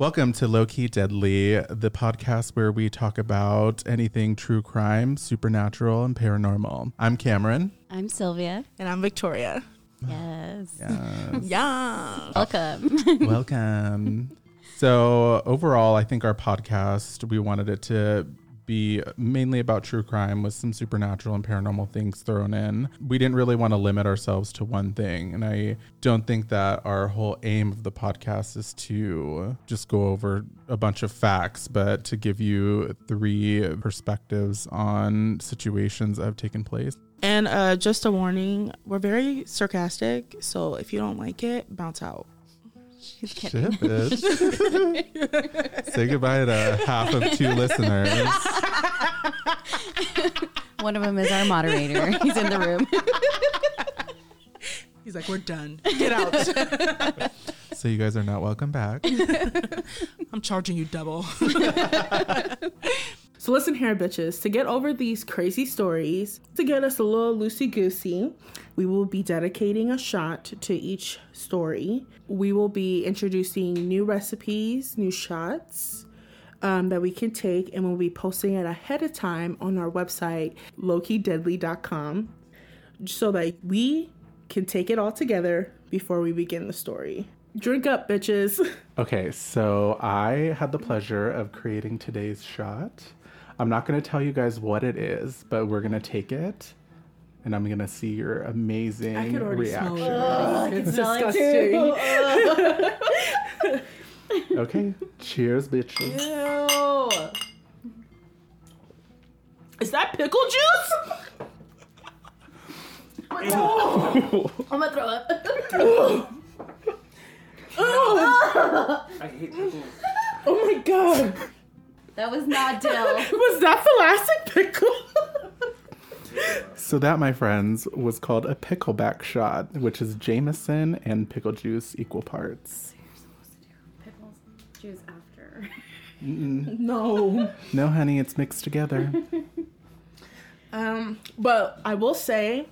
Welcome to Low Key Deadly, the podcast where we talk about anything true crime, supernatural, and paranormal. I'm Cameron. I'm Sylvia. And I'm Victoria. Yes. Yes. Yeah. Welcome. Welcome. So, overall, I think our podcast, we wanted it to be mainly about true crime with some supernatural and paranormal things thrown in. We didn't really want to limit ourselves to one thing. And I don't think that our whole aim of the podcast is to just go over a bunch of facts, but to give you three perspectives on situations that have taken place. And uh, just a warning, we're very sarcastic, so if you don't like it, bounce out. She's kidding. Shit, bitch. Say goodbye to half of two listeners. One of them is our moderator. He's in the room. He's like, we're done. Get out. So you guys are not welcome back. I'm charging you double. So listen here, bitches. To get over these crazy stories, to get us a little loosey goosey, we will be dedicating a shot to each story. We will be introducing new recipes, new shots. Um, that we can take, and we'll be posting it ahead of time on our website, lowkeydeadly.com, so that we can take it all together before we begin the story. Drink up, bitches. Okay, so I had the pleasure of creating today's shot. I'm not going to tell you guys what it is, but we're going to take it and I'm going to see your amazing I could already reaction. smell it. it's smell it disgusting. Okay, cheers, bitches. Ew. Is that pickle juice? I'm gonna throw up. Oh. I hate pickles. Oh my god. That was not dill. Was that the last pickle? So that, my friends, was called a pickleback shot, which is Jameson and pickle juice equal parts. You're supposed to do Pickles juice after. no. No, honey, it's mixed together. Um, but I will say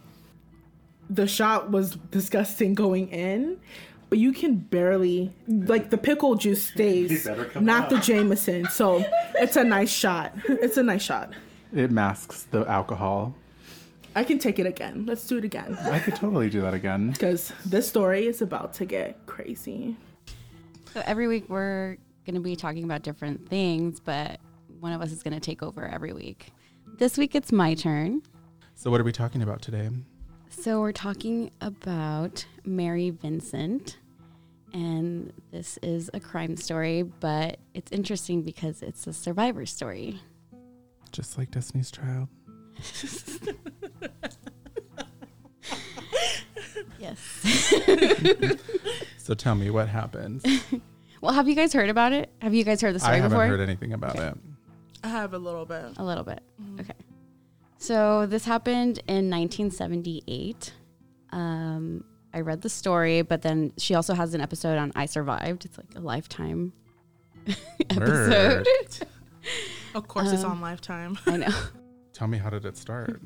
the shot was disgusting going in, but you can barely like the pickle juice stays, better come not the Jameson. So it's a nice shot. It's a nice shot. It masks the alcohol. I can take it again. Let's do it again. I could totally do that again. Because this story is about to get crazy. So every week we're gonna be talking about different things, but one of us is gonna take over every week. This week it's my turn. So, what are we talking about today? So we're talking about Mary Vincent. And this is a crime story, but it's interesting because it's a survivor story. Just like Destiny's Child. Yes. So, tell me what happened. well, have you guys heard about it? Have you guys heard the story I haven't before? heard anything about it. I have a little bit. A little bit. Mm-hmm. Okay. So this happened in 1978. Um, I read the story, but then she also has an episode on I Survived. It's like a lifetime episode. Of course, it's Um, on Lifetime. I know. Tell me, how did it start?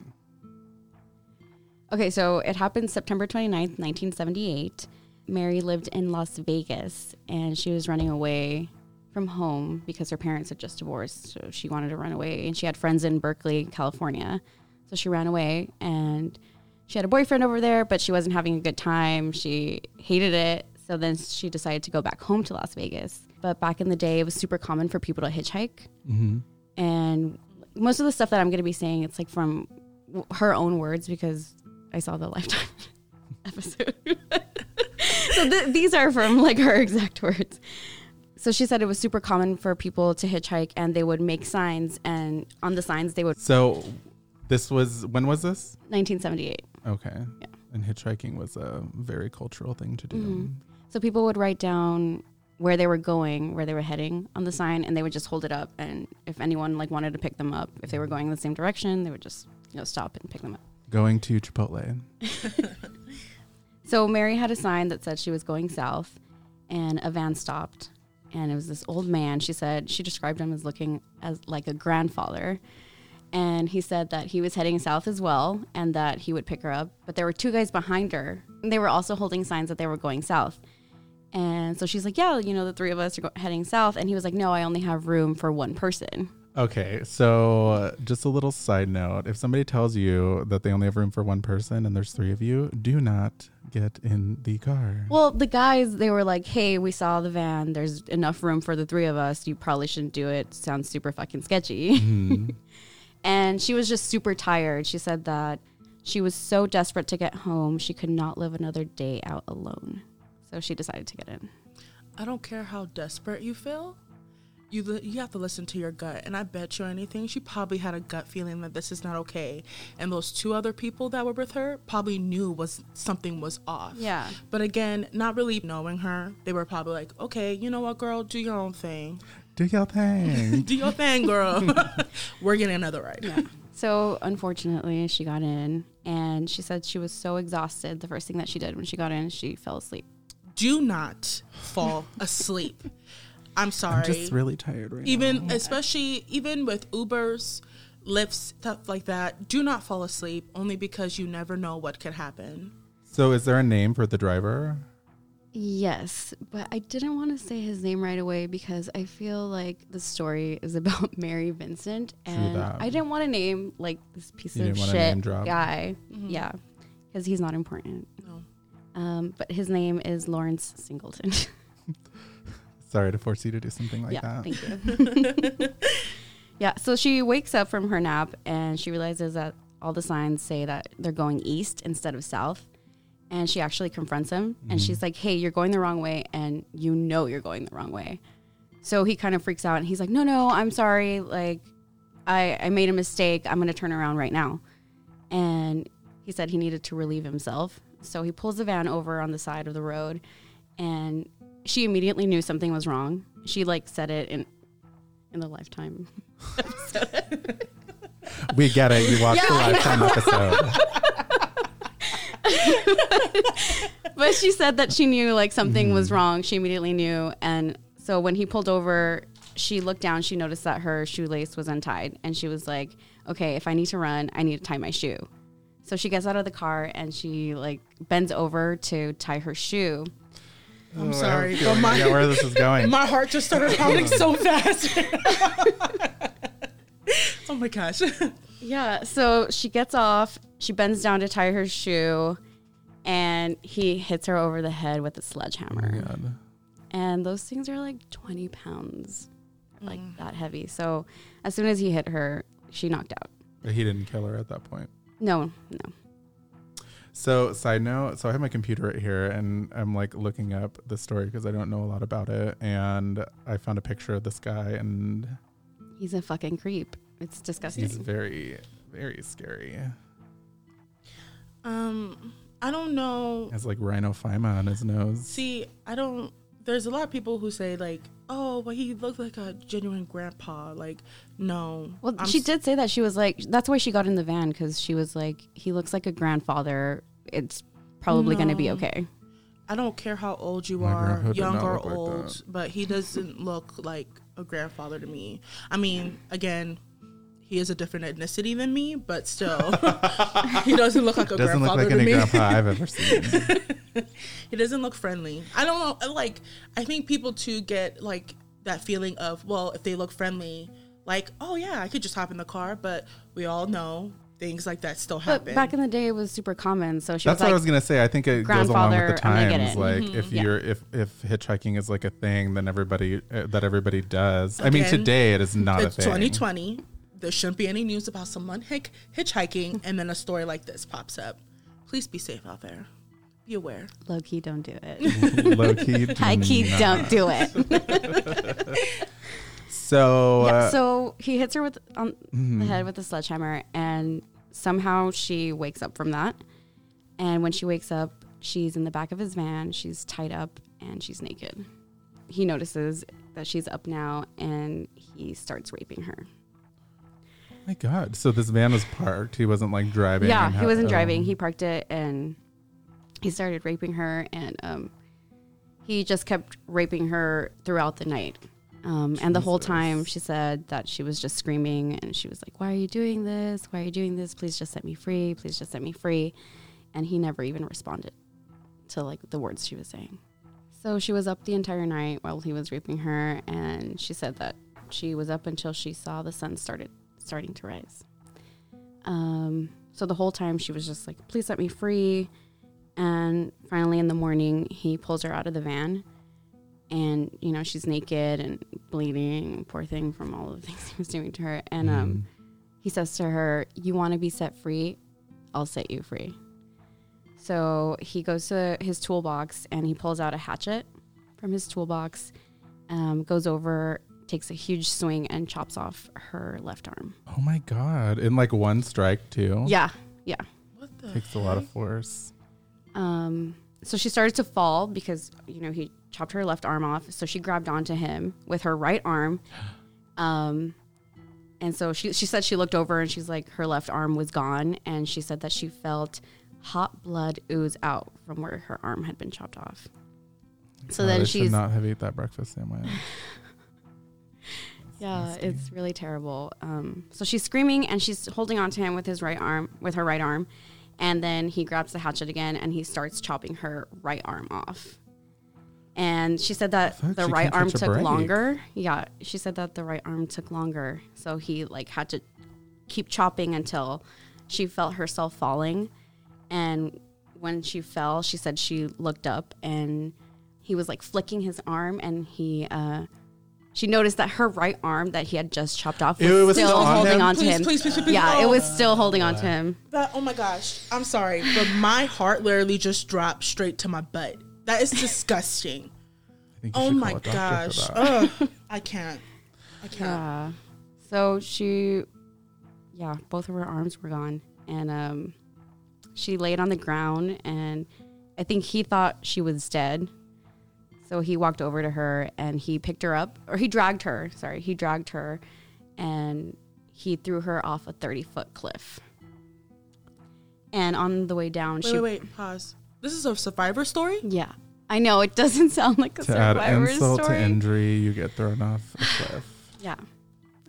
Okay, so it happened September 29th, 1978. Mary lived in Las Vegas and she was running away from home because her parents had just divorced. So she wanted to run away and she had friends in Berkeley, California. So she ran away and she had a boyfriend over there, but she wasn't having a good time. She hated it. So then she decided to go back home to Las Vegas. But back in the day, it was super common for people to hitchhike. Mm-hmm. And most of the stuff that I'm going to be saying, it's like from w- her own words because I saw the Lifetime episode. so th- these are from like her exact words. So she said it was super common for people to hitchhike and they would make signs, and on the signs they would So, this was, when was this? 1978. Okay. Yeah. And hitchhiking was a very cultural thing to do. Mhm. So people would write down where they were going, where they were heading on the sign, and they would just hold it up. And if anyone like wanted to pick them up, if they were going in the same direction, they would just you know stop and pick them up. Going to Chipotle. So Mary had a sign that said she was going south, and a van stopped, and it was this old man. She said she described him as looking as like a grandfather, and he said that he was heading south as well, and that he would pick her up. But there were two guys behind her. They were also holding signs that they were going south. And so she's like, yeah, you know, the three of us are go- heading south. And he was like, no, I only have room for one person. Okay, so uh, just a little side note. If somebody tells you that they only have room for one person and there's three of you, do not get in the car. Well, the guys, they were like, hey, we saw the van. There's enough room for the three of us. You probably shouldn't do it. Sounds super fucking sketchy. Mhm. and she was just super tired. She said that she was so desperate to get home, she could not live another day out alone. So she decided to get in. I don't care how desperate you feel. You li- you have to listen to your gut, and I bet you anything, she probably had a gut feeling that this is not okay. And those two other people that were with her probably knew was something was off. Yeah. But again, not really knowing her, they were probably like, "Okay, you know what, girl, do your own thing. Do your thing. Do your thing, girl. we're getting another ride." Yeah. So unfortunately, she got in and she said she was so exhausted. The first thing that she did when she got in, she fell asleep. Do not fall asleep. I'm sorry. I'm just really tired right now. even now. especially even with ubers Lyfts stuff like that do not fall asleep only because you never know what could happen So, is there a name for the driver? Yes, but I didn't want to say his name right away because I feel like the story is about Mary Vincent, and. I didn't want to name like this piece You of shit name drop. guy. Yeah, because he's not important. no Um, but his name is Lawrence Singleton. Sorry to force you to do something like yeah, that. thank you. yeah, so she wakes up from her nap and she realizes that all the signs say that they're going east instead of south. And she actually confronts him and she's mm-hmm. like, Hey, you're going the wrong way and you know you're going the wrong way. So he kind of freaks out and he's like, No, no, I'm sorry. Like, I, I made a mistake. I'm going to turn around right now. And he said he needed to relieve himself. So he pulls the van over on the side of the road and she immediately knew something was wrong. She like said it in in the lifetime. We get it. You watched the lifetime episode. But she said that she knew like something was mm-hmm. wrong. She immediately knew and so when he pulled over, she looked down, she noticed that her shoelace was untied and she was like, "Okay, if I need to run, I need to tie my shoe." So she gets out of the car and she like bends over to tie her shoe. I'm Oh, sorry I but have a feeling I my, get where this is going. my heart just started pounding so fast oh my gosh Yeah, so she gets off, she bends down to tie her shoe, and he hits her over the head with a Oh my sledgehammer. God. and those things are like 20 pounds, like mm. that heavy. So as soon as he hit her, she knocked out. But He didn't kill her at that point. No, no. So, side note, so I have my computer right here and I'm like looking up the story because I don't know a lot about it. And I found a picture of this guy and He's a fucking creep. It's disgusting. he's very, very scary. um i don't know He has like rhinophyma on his nose. see i don't there's a lot of people who say like oh well he looked like a genuine grandpa like no well, I'm she s- did say that she was like, that's why she got in the van because she was like, he looks like a grandfather. It's probably going to be No. okay. I don't care how old you My are, grandpa did young not or look like old, that. but he doesn't look like a grandfather to me. I mean, again, he is a different ethnicity than me, but still, he doesn't look like a Doesn't look grandfather like to any me. grandpa I've ever seen. he doesn't look friendly. I don't know. Like, I think people too get like that feeling of, well, if they look friendly, like, oh yeah, I could just hop in the car, but we all know things like that still happen. But back in the day, it was super common. So she That's was what like, I was gonna say. I think it goes along with the grandfather, I'm gonna times. Like if Yeah. you're if if hitchhiking is like a thing, then everybody uh, that everybody does. I mean, today it is not it's a thing. 2020. There shouldn't be any news about someone hick, hitchhiking, and then a story like this pops up. Please be safe out there. Be aware. low key, don't do it. Low key, do High key, not. don't do it. So, yeah, uh, so he hits her with on the head with a sledgehammer, and somehow she wakes up from that. And when she wakes up, she's in the back of his van. She's tied up and she's naked. He notices that she's up now, and he starts raping her. My God. So this van was parked. He wasn't like driving. Yeah, he wasn't oh. driving. He parked it and he started raping her, and um, he just kept raping her throughout the night. Um, and the whole time, she said that she was just screaming, and she was like, "Why are you doing this? Why are you doing this? Please just set me free. Please just set me free." And he never even responded to like the words she was saying. So she was up the entire night while he was raping her, and she said that she was up until she saw the sun started starting to rise. Um, so the whole time she was just like, "Please set me free." And finally, in the morning, he pulls her out of the van, and you know she's naked and bleeding, poor thing, from all of the things he was doing to her. And um, he says to her, "You want to be set free? I'll set you free." So he goes to his toolbox and he pulls out a hatchet from his toolbox, um, goes over, takes a huge swing, and chops off her left arm. Oh my god! In like one strike too. Yeah, yeah. What the? Takes a lot of force. Um, so she started to fall because you know he chopped her left arm off. So she grabbed onto him with her right arm. Um, and so she she said she looked over and she's like her left arm was gone, and she said that she felt hot blood ooze out from where her arm had been chopped off. So God, then I should she's not have ate that breakfast sandwich. Yeah, it's really terrible. Um, so she's screaming and she's holding on to him with his right arm, with her right arm, and then he grabs the hatchet again and he starts chopping her right arm off. And she said that Fuck, the she right can't arm catch a took break. longer. Yeah, she said that the right arm took longer, so he like had to keep chopping until she felt herself falling. And when she fell, she said she looked up and he was like flicking his arm, and he. Uh, she noticed that her right arm that he had just chopped off was, Ew, it was still still on holding him? on to Please, him. please, please, please, please. Yeah, it was still holding on to him. That, oh my gosh. I'm sorry, but my heart literally just dropped straight to my butt. That is disgusting. I think you oh should my call a doctor gosh. for that. Ugh, I can't. I can't. Yeah. So she, yeah, both of her arms were gone, and um, she laid on the ground, and I think he thought she was dead. So he walked over to her and he picked her up, or he dragged her. Sorry, he dragged her, and he threw her off a thirty foot cliff. And on the way down, Wait, she wait, wait. Pause. This is a survivor story? yeah. I know it doesn't sound like a To add survivor insult story. to injury, you get thrown off a cliff. Yeah.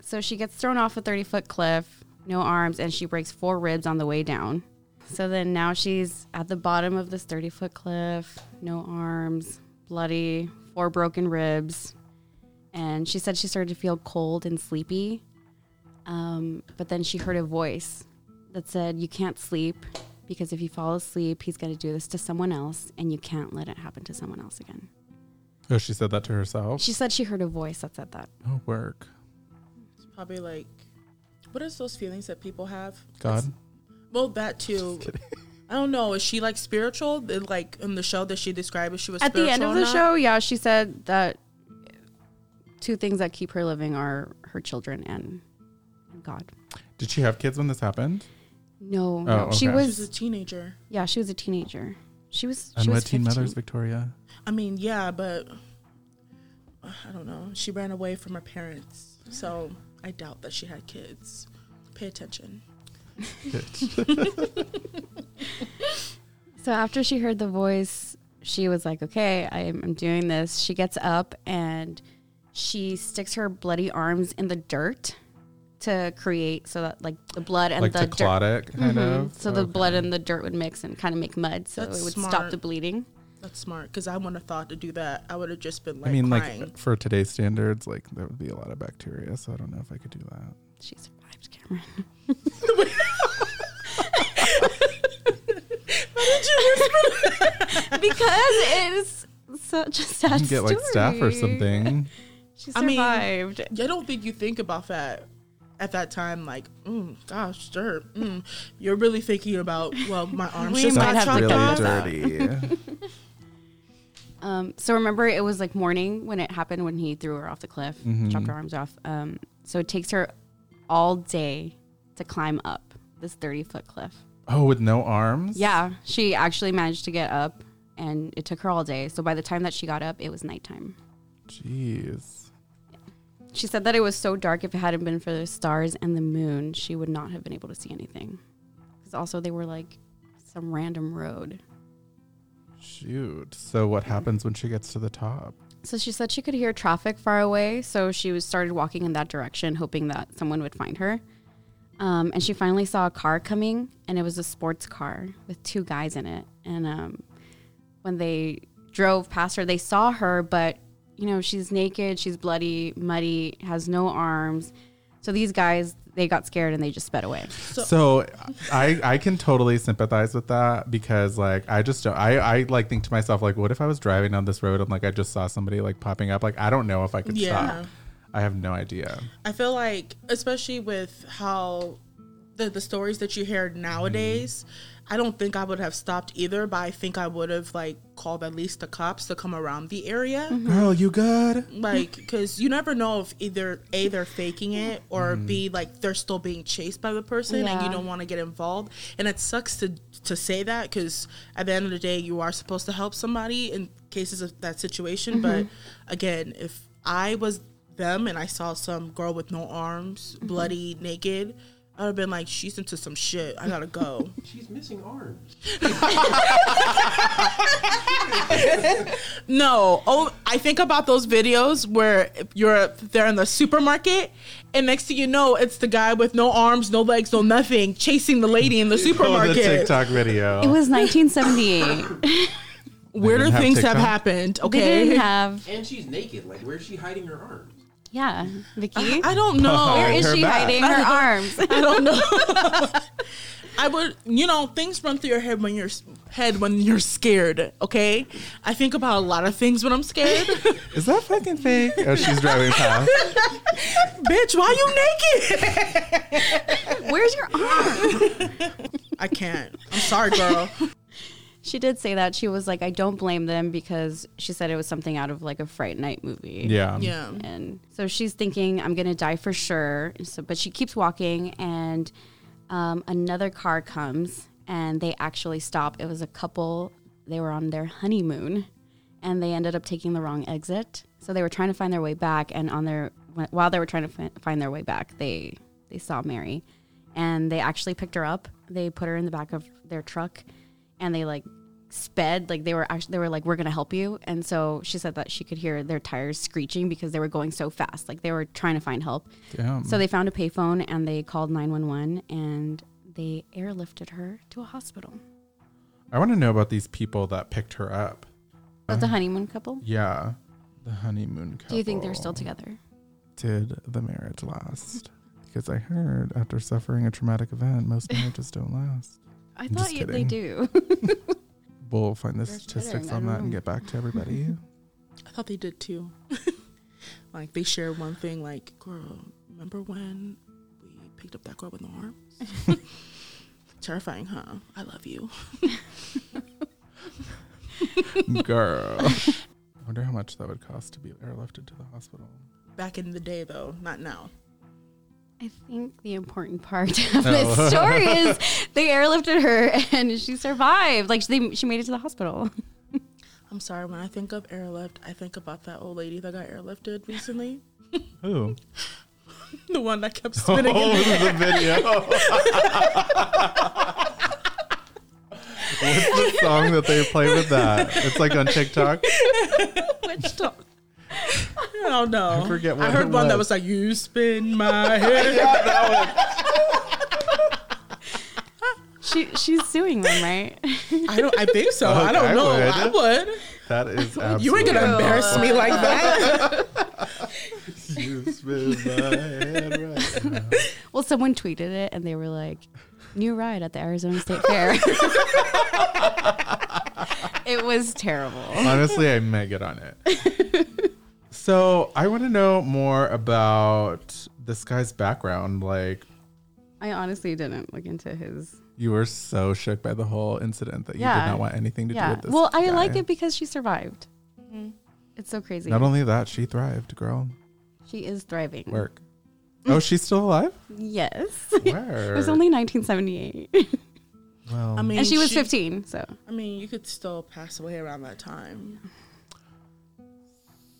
So she gets thrown off a 30 foot cliff, no arms, and she breaks four ribs on the way down. So then now she's at the bottom of this 30 foot cliff, no arms, bloody, four broken ribs. And she said she started to feel cold and sleepy. Um, but then she heard a voice that said, You can't sleep because if you fall asleep, he's going to do this to someone else, and you can't let it happen to someone else again. Oh, she said that to herself. She said she heard a voice that said that. Oh, work. It's probably like, what is those feelings that people have? God. That's- well, that too. I don't know. Is she like spiritual? Like in the show, that she described if she was At the end of the not? show, yeah, she said that two things that keep her living are her children and and God. Did she have kids when this happened? No, no. Oh, she okay. She was was a teenager. yeah, she was a teenager. She was she Unwed was teen 15. mothers, Victoria. I mean, yeah, but I don't know. She ran away from her parents, so I doubt that she had kids. Pay attention. So after she heard the voice, she was like, "Okay, I'm, I'm doing this." She gets up and she sticks her bloody arms in the dirt to create so that like the blood and like the to dirt. it, kind Mhm. of. So the blood and the dirt would mix and kind of make mud, so That's it would stop the bleeding. That's smart because I wouldn't have thought to do that. I would have just been like I mean, crying. like for today's standards, like there would be a lot of bacteria, so I don't know if I could do that. She survived, Cameron. because it's such a You sad can get like staph or something. She I mean, survived. I don't think you think about that at that time. Like, mm, gosh, sure. Mm. You're really thinking about well, my arms We just might got have to chopped cut off. really dirty. um, so remember, it was like morning when it happened when he threw her off the cliff, Mhm. chopped her arms off. Um, so it takes her all day to climb up this 30 foot cliff. Oh, with no arms? Yeah, she actually managed to get up, and it took her all day. So by the time that she got up, it was nighttime. Jeez. She said that it was so dark if it hadn't been for the stars and the moon, she would not have been able to see anything. Because also they were like some random road. Shoot. So what happens when she gets to the top? So she said she could hear traffic far away, so she was started walking in that direction, hoping that someone would find her. Um, and she finally saw a car coming, and it was a sports car with two guys in it. And um, when they drove past her. They saw her, but you know, she's naked, she's bloody, muddy, has no arms. So these guys, they got scared and they just sped away. So, I I can totally sympathize with that because like I just don't I I like think to myself like what if I was driving down this road and like I just saw somebody like popping up like I don't know if I could Yeah. stop. I have no idea. I feel like, especially with how the the stories that you hear nowadays, I don't think I would have stopped either. But I think I would have like called at least the cops to come around the area, mm-hmm. Girl, you good? like because you never know if either a they're faking it or b mm. like they're still being chased by the person and you don't want to get involved. And it sucks to to say that because at the end of the day, you are supposed to help somebody in cases of that situation. Mm-hmm. But again, if I was them and I saw some girl with no arms, mm-hmm. bloody, naked. I would have been like, she's into some shit. I gotta go. She's missing arms. No, oh, I think about those videos where you're there in the supermarket, and next thing you know, it's the guy with no arms, no legs, no nothing, chasing the lady in the Oh, the supermarket. TikTok video. It was 1978. Weirder didn't have things have TikTok? happened. they didn't Okay, have. And she's naked. Like, where's she hiding her arms? Yeah, mm-hmm. Vicky. I don't know. Where is her she back. hiding her arms? I don't know. I would, you know, things run through your head when you're head when you're scared. Okay, I think about a lot of things when I'm scared. Is that fucking fake? Oh, she's driving past. Bitch, why are you naked? Where's your arm? I can't. I'm sorry, girl. She did say that she was like, I don't blame them because she said it was something out of like a Fright Night movie. Yeah. Yeah. And so she's thinking, I'm going to die for sure. So, but she keeps walking, and um, another car comes, and they actually stop. It was a couple, they were on their honeymoon, and they ended up taking the wrong exit. So they were trying to find their way back, and on their while they were trying to find their way back, they they saw Mary, and they actually picked her up. They put her in the back of their truck, and they like sped like they were actually they were like we're gonna help you and so she said that she could hear their tires screeching because they were going so fast like they were trying to find help Damn. so they found a payphone and they called 911 and they airlifted her to a hospital I want to know about these people that picked her up. but the uh-huh. honeymoon couple Yeah. The honeymoon couple. do you think they're still together Did the marriage last? Because I heard after suffering a traumatic event, most marriages don't last. I I'm thought you, they kidding. do We'll find the They're statistics together, on I that don't and know. get back to everybody. I thought they did too. like they shared one thing, like, girl, remember when we picked up that girl with no arms? Terrifying, huh? I love you. Girl. I wonder how much that would cost to be airlifted to the hospital. Back in the day, though, not now. I think the important part of Oh. this story is they airlifted her and she survived like they, she made it to the hospital I'm sorry. When I think of airlift, I think about that old lady that got airlifted recently. Ooh. the one that kept spinning. Oh, in the oh, the video. What's the song that they play with that? It's like on TikTok. which to- I don't know. I forget what I heard it one that was. was like, "You spin my head." That one. she she's suing them right I don't. I think so. I don't I know. would. I would. That is absolutely. You ain't gonna embarrass me like that. You spin my head right now. Well, someone tweeted it and they were like, new ride at the Arizona State Fair. it was terrible. Honestly, I may get on it. so I want to know more about this guy's background. Like, I honestly didn't look into his. you were so shook by the whole incident that you did not want anything to do with this. Well, I guy. like it because she survived. Mm-hmm. It's so crazy. Not only that, she thrived, girl. she is thriving. Work. Oh, she's still alive? Yes. Where? it was only 1978. well, I mean, and she was she- 15, so. I mean, you could still pass away around that time.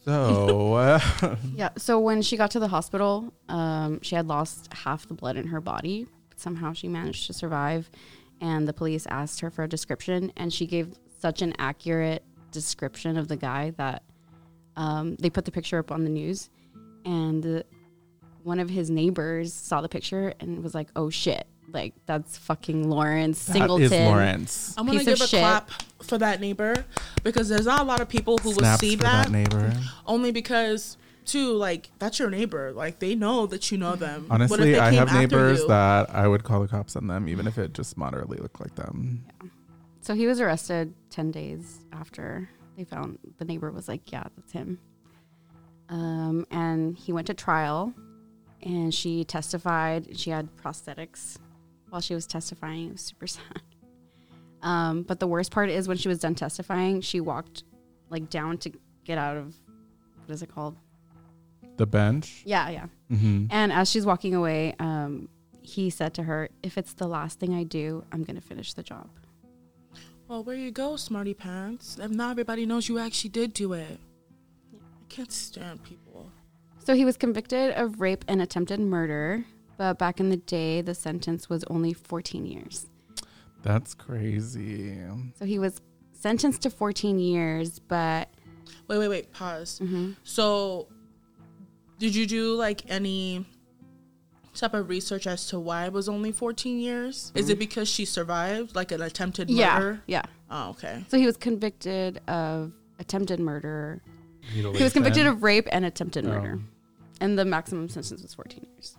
So uh, Yeah. So when she got to the hospital, um, she had lost half the blood in her body. But somehow she managed to survive. And the police asked her for a description, and she gave such an accurate description of the guy that um, they put the picture up on the news. And one of his neighbors saw the picture and was like, "Oh shit, Like that's fucking Lawrence That Singleton. is Lawrence. I'm gonna give a shit. clap for that neighbor because there's not a lot of people who will see that, that neighbor. only because too like that's your neighbor. Like they know that you know them. Honestly, I have neighbors you? that I would call the cops on them, even if it just moderately looked like them. yeah. So he was arrested 10 days after they found the neighbor was like, yeah, that's him. Um, and he went to trial and she testified. She had prosthetics while she was testifying. It was super sad. Um, but the worst part is when she was done testifying, she walked like down to get out of what is it called? The bench. Yeah, yeah. hmm And as she's walking away, um, he said to her, If it's the last thing I do, I'm going to finish the job. Well, where you go, smarty pants? If not everybody knows you actually did do it. I can't stand people. So he was convicted of rape and attempted murder, but back in the day, the sentence was only 14 years. That's crazy. So he was sentenced to 14 years, but Wait, wait, wait. Pause. Mm-hmm. So, did you do like any type of research as to why it was only 14 years? Is it because she survived, like an attempted Mm-hmm. yeah, murder? yeah. Oh, okay. So he was convicted of attempted murder. He was convicted of rape and attempted Oh. murder. And the maximum sentence was 14 years.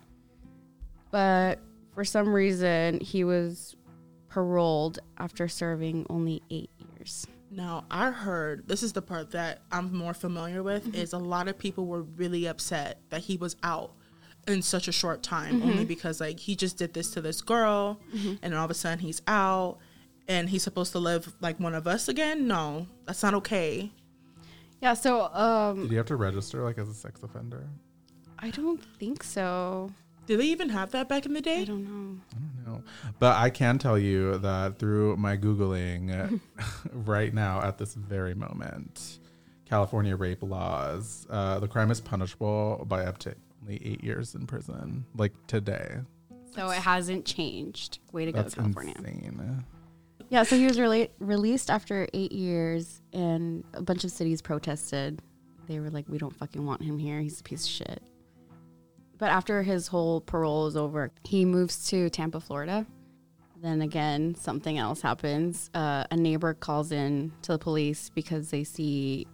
But for some reason, he was paroled after serving only eight years. Now, I heard this is the part that I'm more familiar with Mm-hmm. is a lot of people were really upset that he was out in such a short time Mm-hmm. only because like he just did this to this girl and then all of a sudden he's out and he's supposed to live like one of us again? No, that's not okay. Yeah, so um, Did you have to register like as a sex offender? I don't think so. Did they even have that back in the day? I day? don't know. But I can tell you that through my Googling right now at this very moment, California rape laws, uh, the crime is punishable by up to only eight years in prison, like today. So it hasn't changed. Way to go, California. insane. Yeah, so he was rela- released after eight years, and a bunch of cities protested. They were like, "We don't fucking want him here. He's a piece of shit." But after his whole parole is over, he moves to Tampa, Florida. Then again, something else happens. Uh, a neighbor calls in to the police because they see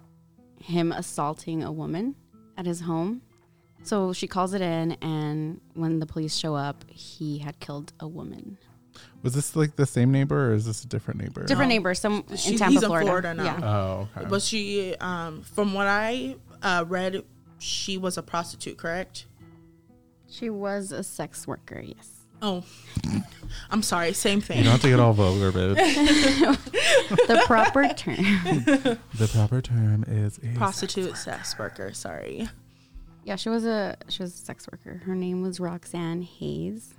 him assaulting a woman at his home. So she calls it in, and when the police show up, he had killed a woman. Was this like the same neighbor or is this a different neighbor? Different No. neighbor, some She- in Tampa, he's in Florida. Florida now. Yeah. Oh, okay. Was she, um, from what I uh, read, she was a prostitute, correct? She was a sex worker, yes. Oh, I'm sorry. Same thing. you don't have to get all vulgar, babe. The proper term. the proper term is a Prostitute sex worker. Sorry. Yeah, she was a she was a sex worker. Her name was Roxanne Hayes.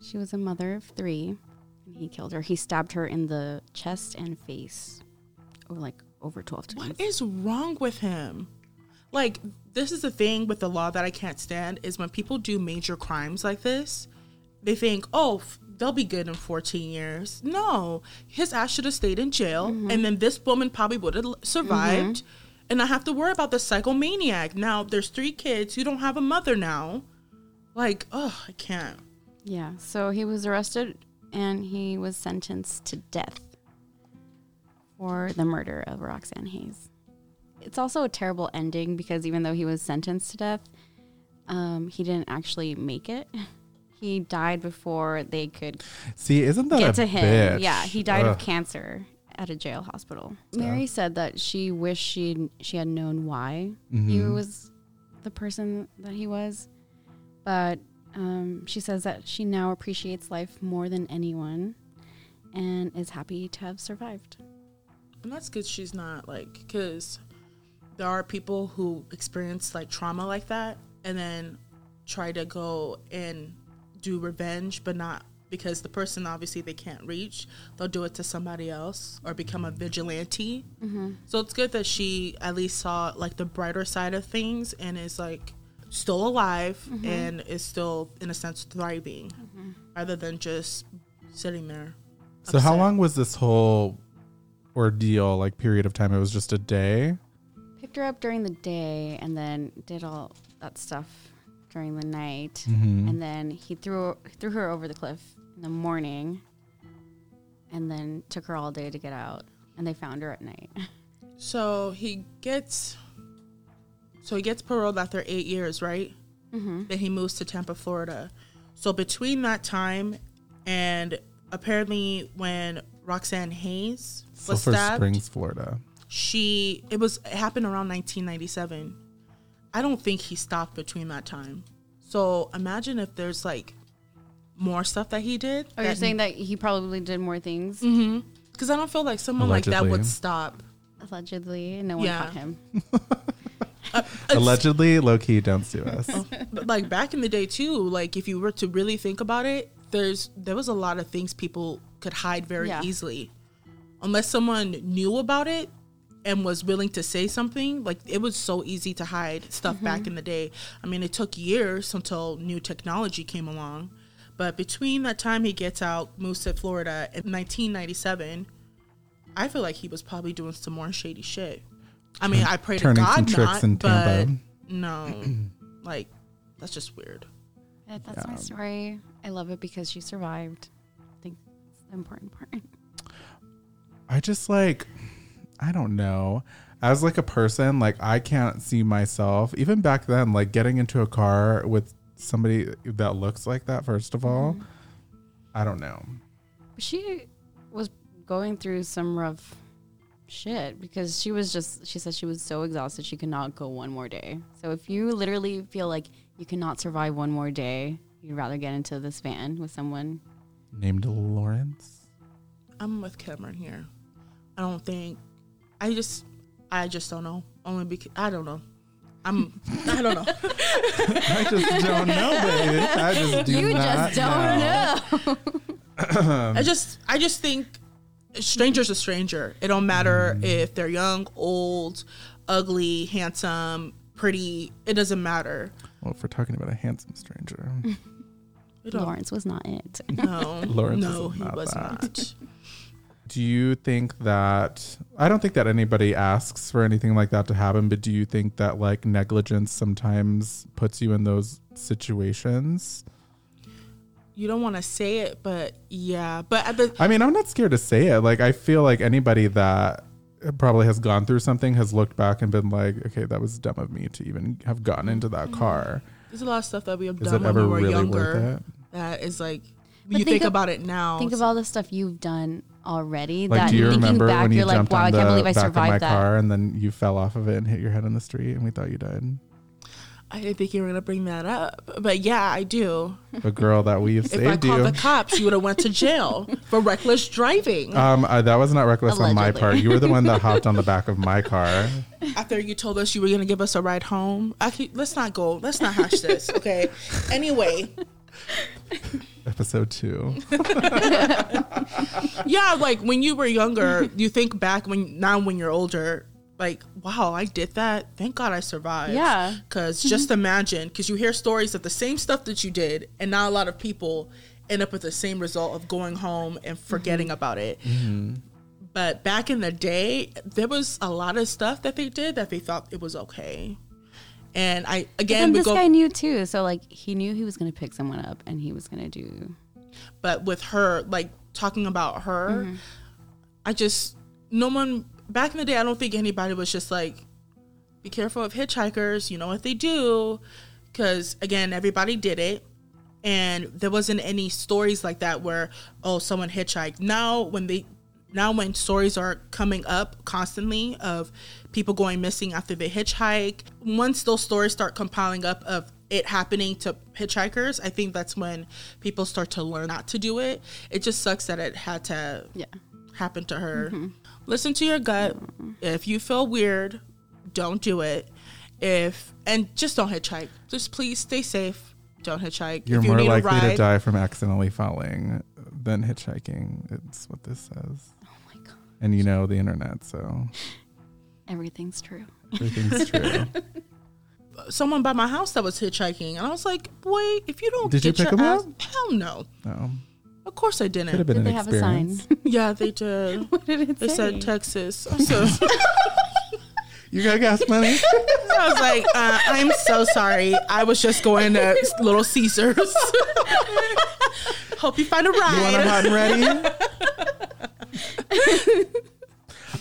She was a mother of three, and he killed her. He stabbed her in the chest and face, over like over twelve times. What is wrong with him? Like, this is the thing with the law that I can't stand is when people do major crimes like this, they think, oh, f- they'll be good in 14 years. No, his ass should have stayed in jail, mm-hmm. and then this woman probably would have survived, mm-hmm. and I have to worry about the psychomaniac. Now, there's three kids. who don't have a mother now. Like, oh, I can't. Yeah, so he was arrested and he was sentenced to death for the murder of Roxanne Hayes. It's also a terrible ending because even though he was sentenced to death, um, he didn't actually make it. He died before they could See, isn't that get a to him. bitch? Yeah, he died Ugh. of cancer at a jail hospital. Mary said that she wished she she had known why he Mhm. was the person that he was, but um, she says that she now appreciates life more than anyone, and is happy to have survived. And that's good she's not like, because there are people who experience like trauma like that and then try to go and do revenge, but not because the person obviously they can't reach. They'll do it to somebody else or become a vigilante. Mm-hmm. So it's good that she at least saw like the brighter side of things and is like still alive mm-hmm. and is still in a sense thriving mm-hmm. rather than just sitting there. So how long was this whole ordeal, like period of time? It was just a day? Picked her up during the day, and then did all that stuff during the night. Mm-hmm. and then he threw threw her over the cliff in the morning, and then took her all day to get out, and they found her at night. So he gets, so he gets paroled after eight years, right? Mm-hmm. Then he moves to Tampa, Florida. So between that time and apparently when Roxanne Hayes was Sulphur stabbed, Springs, Florida. She it was it happened around 1997. I don't think he stopped between that time. So imagine if there's like more stuff that he did. Oh, you're saying that he probably did more things, mm-hmm. because I don't feel like someone like that would stop. allegedly, no one Yeah. caught him. Uh, allegedly, low key, don't sue us. But like back in the day too, like if you were to really think about it, there's there was a lot of things people could hide very Yeah. easily. Unless someone knew about it and was willing to say something, like it was so easy to hide stuff back mm-hmm. in the day. I mean, it took years until new technology came along. But between that time he gets out, moves to Florida in 1997, I feel like he was probably doing some more shady shit. I mean, I pray to Turning some God tricks not, in but Tampa. no, like that's just weird. Yeah, that's my story. I love it because she survived. I think it's the important part. I just like, I don't know. As like a person, like I can't see myself even back then, like getting into a car with somebody that looks like that. First of all, Mm-hmm. I don't know. She was going through some rough shit because she was just she said she was so exhausted she could not go one more day. So if you literally feel like you cannot survive one more day, you'd rather get into this van with someone. Named Lawrence. I'm with Cameron here. I don't think. I just. I just don't know. Only because I don't know. I'm. I don't know. I just don't know, baby. I just do you not just don't know. I just. I just think. Stranger's a stranger. It don't matter mm. if they're young, old, ugly, handsome, pretty. It doesn't matter. Well, if we're talking about a handsome stranger, Lawrence was not it. No. Lawrence no, is he not was that. not. Do you think that? I don't think that anybody asks for anything like that to happen, but do you think that like negligence sometimes puts you in those situations? You don't want to say it, but yeah. But at the I mean, I'm not scared to say it. Like, I feel like anybody that probably has gone through something has looked back and been like, okay, that was dumb of me to even have gotten into that mm-hmm. car. there's a lot of stuff that we have Is done when we were really younger. worth it? That is like. But you think think, of- about it now. Think of all the stuff you've done already. Like, that do you thinking remember back, when you you're like, jumped wow, I on can't the believe I back of my survived that. car and then you fell off of it and hit your head on the street and we thought you died? I didn't think you were gonna bring that up, but yeah, I do. The girl that we've If I called you. the cops, you would have went to jail for reckless driving. Um, uh, that was not reckless on my part. You were the one that hopped on the back of my car. After you told us you were gonna give us a ride home, Actually, let's not go. Let's not hash this, okay? Anyway, Episode two. yeah, like when you were younger, you think back when now when you're older, like wow, I did that. Thank God I survived. Yeah. Because just mm-hmm. imagine, because you hear stories of the same stuff that you did, and not a lot of people end up with the same result of going home and forgetting mm-hmm. about it. Mm-hmm. But back in the day, there was a lot of stuff that they did that they thought it was okay. And I again this go, guy knew too. So like he knew he was gonna pick someone up and he was gonna do but with her, like talking about her, mm-hmm. I just no one back in the day. I don't think anybody was just like, be careful of hitchhikers. You know what they do, because again, everybody did it, and there wasn't any stories like that where oh someone hitchhiked. Now when they now when stories are coming up constantly of people going missing after they hitchhike, once those stories start compiling up of it happening to hitchhikers, I think that's when people start to learn not to do it. It just sucks that it had to yeah. happen to her. Mm-hmm. Listen to your gut. If you feel weird, don't do it. If and just don't hitchhike. Just please stay safe. Don't hitchhike. You're if you more need likely a ride, to die from accidentally falling than hitchhiking. It's what this says. Oh my god. And you know the internet, so Everything's true. everything's true. someone by my house that was hitchhiking, and I was like, "Boy, if you don't Did you get pick your them ass, up? hell no. No. Of course I Could have didn't. been Did an they have a sign? Yeah, they did. what did it They say? said Texas. I was, You got gas money? I was like, uh, I'm so sorry. I was just going to Little Caesars. Hope you find a ride. You want ride. them hot and ready?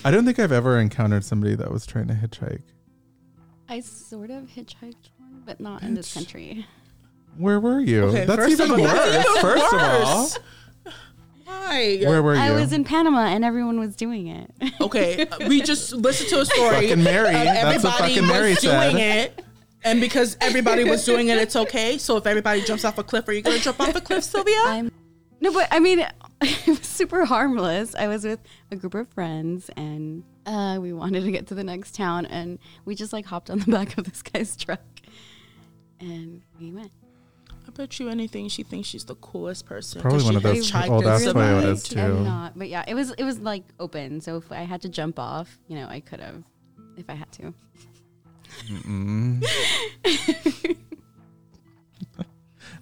I don't think I've ever encountered somebody that was trying to hitchhike. I sort of hitchhiked one, but not in this Bitch. country. Where were you? Okay, that's first even of all- worse. that's even first of all. Why? where were you? I was in Panama and everyone was doing it. Okay, uh, we just listened to a story. Fucking Mary. of That's what everybody fucking Mary was doing said. it. And because everybody was doing it, it's okay. So if everybody jumps off a cliff, are you going to jump off a cliff, Sylvia? I'm no, but I mean, it was super harmless. I was with a group of friends, and uh, we wanted to get to the next town, and we just like hopped on the back of this guy's truck, and we went. I bet you anything she thinks she's the coolest person. Probably 'cause one she of those hitchhiked old and ass survived. Toyotas too. I'm not, but yeah, it was it was like open. So if I had to jump off, you know, I could have, if I had to.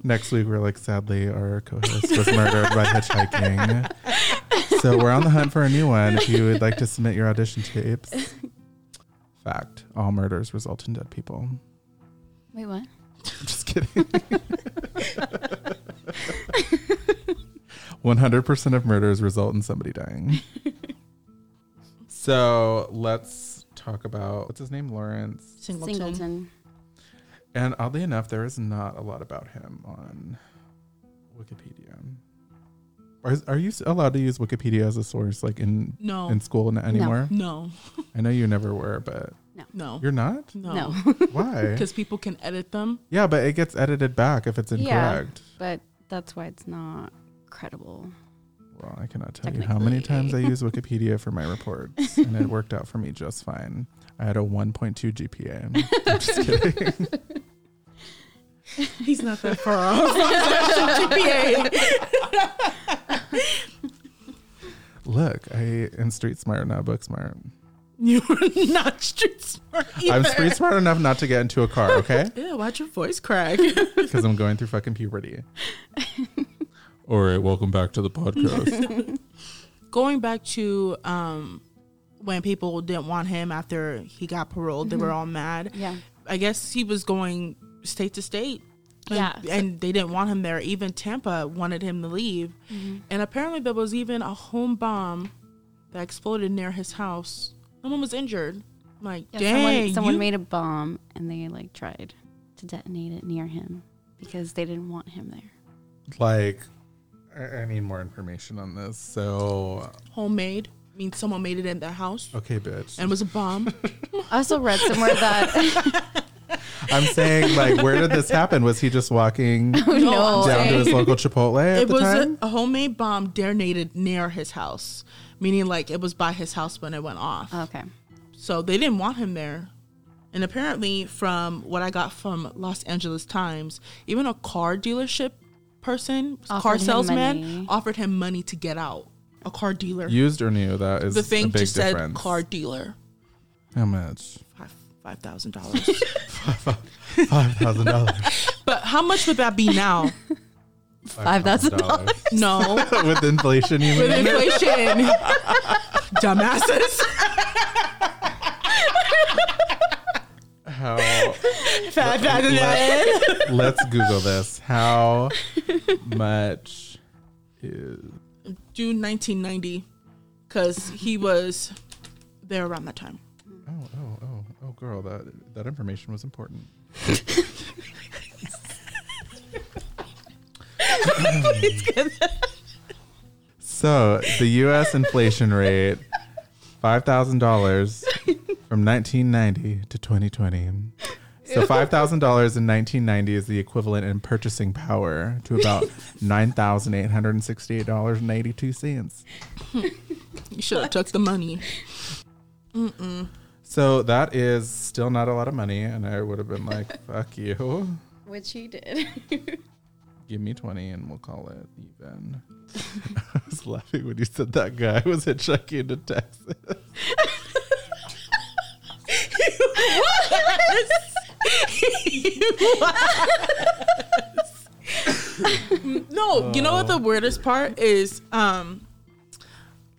Next week, we're like, sadly, our co-host was murdered by hitchhiking. So we're on the hunt for a new one. If you would like to submit your audition tapes, fact: all murders result in dead people. Wait, what? Just kidding. One hundred percent of murders result in somebody dying. So let's talk about what's his name, Lawrence. Singleton. Singleton. And oddly enough, there is not a lot about him on Wikipedia. Are, are you allowed to use Wikipedia as a source, like in No. in school n- anymore? No. I know you never were, but No. you're not. No. No, Why? Because people can edit them. yeah, but it gets edited back if it's Yeah. incorrect. but that's why it's not credible. Well, I cannot tell you how many times I use Wikipedia for my reports, and it worked out for me just fine. I had a 1.2 GPA. I'm just kidding. He's not that far off. GPA. Look, I am street smart, not book smart. You're not street smart. I'm street smart enough not to get into a car, okay? Yeah, why'd your voice crack? because I'm going through fucking puberty. All right, welcome back to the podcast. Going back to um, when people didn't want him after he got paroled, they were all mad. Yeah. I guess he was going state to state. And, Yeah. And they didn't want him there. Even Tampa wanted him to leave. And apparently, there was even a home bomb that exploded near his house. Someone was injured. I'm like, Yeah, dang. someone someone you- made a bomb and they like tried to detonate it near him because they didn't want him there. like, I, I need more information on this. So, homemade. means someone made it in their house okay, bitch. and it was a bomb. I also read somewhere that I'm saying, like, where did this happen? Was he just walking no, down to his local Chipotle at it the was a, time? a homemade bomb detonated near his house, meaning like it was by his house when it went off. okay. So they didn't want him there. And apparently, from what I got from Los Angeles Times, even a car dealership person, Offered car salesman, money. offered him money to get out. A car dealer. Used or new? That is the a thing big just difference. said car dealer. How much? Five five thousand dollars. Five thousand dollars. but how much would that be now? $5,000. No, with inflation. You mean? with inflation. Dumbasses. How? Five thousand dollars. Let's Google this. How much is? June 1990, because he was there around that time. Oh, oh, oh, oh, girl, that that information was important. so the U.S. inflation rate five thousand dollars from 1990 to 2020. So five thousand dollars in 1990 is the equivalent in purchasing power to about nine thousand eight hundred and sixty-eight dollars and eighty-two cents. You should have took the money. So that is still not a lot of money, and I would have been like, "Fuck you, Which he did. give me twenty, and we'll call it even." I was laughing when you said that guy was hitchhiking to Texas. No, you know what the weirdest part is? Um,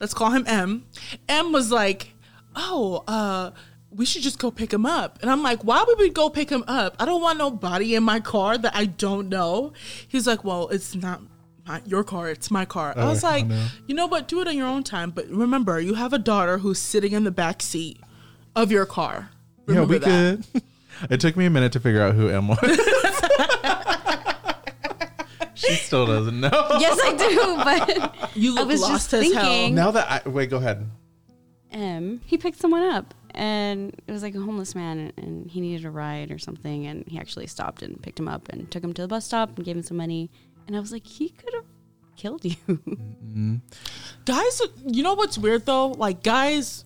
let's call him M. M was like, "Oh, uh, we should just go pick him up." And I'm like, "Why would we go pick him up? I don't want nobody in my car that I don't know." He's like, "Well, it's not my, your car, it's my car. I Oh, was I like, know. you know what? Do it on your own time. But remember, you have a daughter who's sitting in the back seat of your car. Remember yeah, we that. could. it took me a minute to figure out who M was. she still doesn't know. yes, I do. But You I look was lost just as hell. Now that I wait, go ahead. M, he picked someone up, and it was like a homeless man, and he needed a ride or something, and he actually stopped and picked him up and took him to the bus stop and gave him some money. And I was like, he could have killed you. Mm-hmm. guys you know what's weird though like guys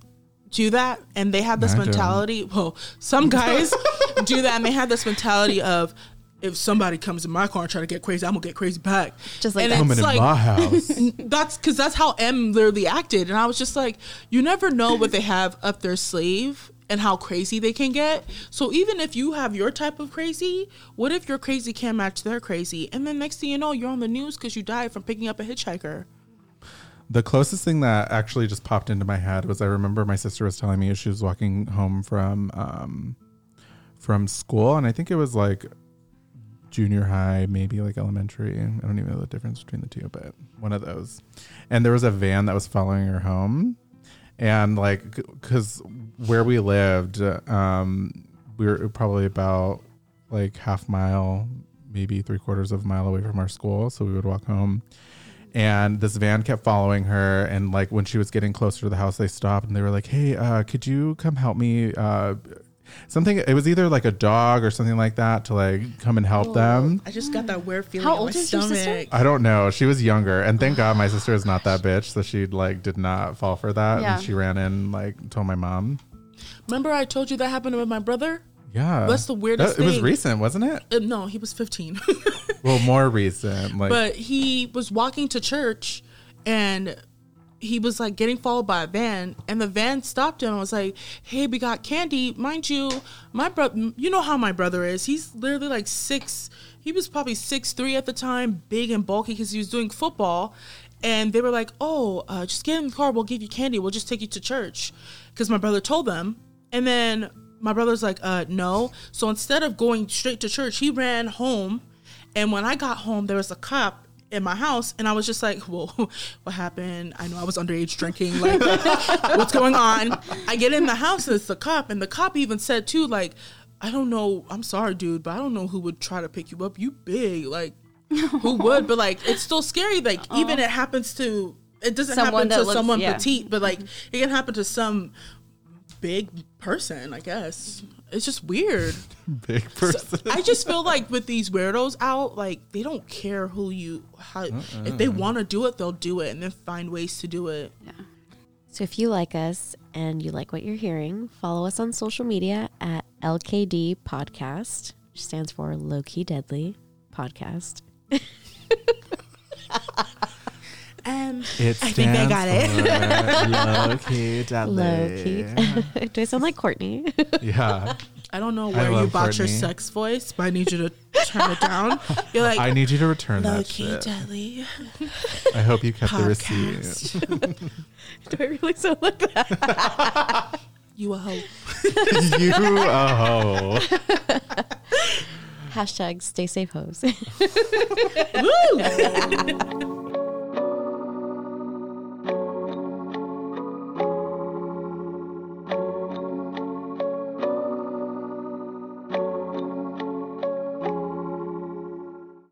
do that and they have this I don't. mentality well some guys do that and they have this mentality of if somebody comes in my car and try to get crazy i'm gonna get crazy back. Just like and that. Coming it's in like my house. that's because that's how m literally acted. And i was just like you never know what they have up their sleeve and how crazy they can get. So even if you have your type of crazy what if your crazy can't match their crazy? And then next thing you know you're on the news because you died from picking up a hitchhiker. The closest thing that actually just popped into my head was I remember my sister was telling me as she was walking home from um, from school, and I think it was like junior high, maybe like elementary. I don't even know the difference between the two, but one of those. And there was a van that was following her home, and like because where we lived, um, we were probably about like half mile, maybe three quarters of a mile away from our school, so we would walk home and this van kept following her and like when she was getting closer to the house they stopped and they were like hey uh, could you come help me uh, something it was either like a dog or something like that to like come and help them I just got that weird feeling How in my old is your sister? stomach. i don't know she was younger and thank god my sister is not that bitch so she like did not fall for that Yeah. and she ran in like told my mom Remember, I told you that happened with my brother. yeah That's the weirdest That- it was thing. recent wasn't it Uh, no, he was 15, well more recent like but he was walking to church, and he was like getting followed by a van, and the van stopped him and was like, "Hey, we got candy, mind you. My brother, you know how my brother is. He's literally like six. He was probably six three at the time, big and bulky because he was doing football." And they were like, "Oh, uh, just get in the car. We'll give you candy. We'll just take you to church," because my brother told them. And then my brother's like, "Uh, no." So instead of going straight to church, he ran home. And when I got home, there was a cop in my house, and I was just like, "Well, what happened? I know I was underage drinking. Like, what's going on?" I get in the house, and it's the cop, and the cop even said too, like, "I don't know. I'm sorry, dude, but I don't know who would try to pick you up. You big, like, who would? But like, it's still scary. Like, even it happens to." It doesn't Someone happen to looks- someone yeah. petite, but like mm-hmm. it can happen to some big person. I guess it's just weird. big person I just feel like with these weirdos out, like they don't care who you how if they want to do it, they'll do it and then find ways to do it. Yeah. So if you like us and you like what you're hearing, follow us on social media at LKD Podcast, which stands for Low Key Deadly Podcast. And It I think I got it. it. Low key, deadly. Low key. Do I sound like Courtney? Yeah. I don't know where you love bought your sex voice, but I need you to turn it down. You're like I need you to return low that key shit. deadly I hope you kept the receipt. Do I really sound like that? You a hoe. you a hoe. Hashtag stay safe hoes. Woo!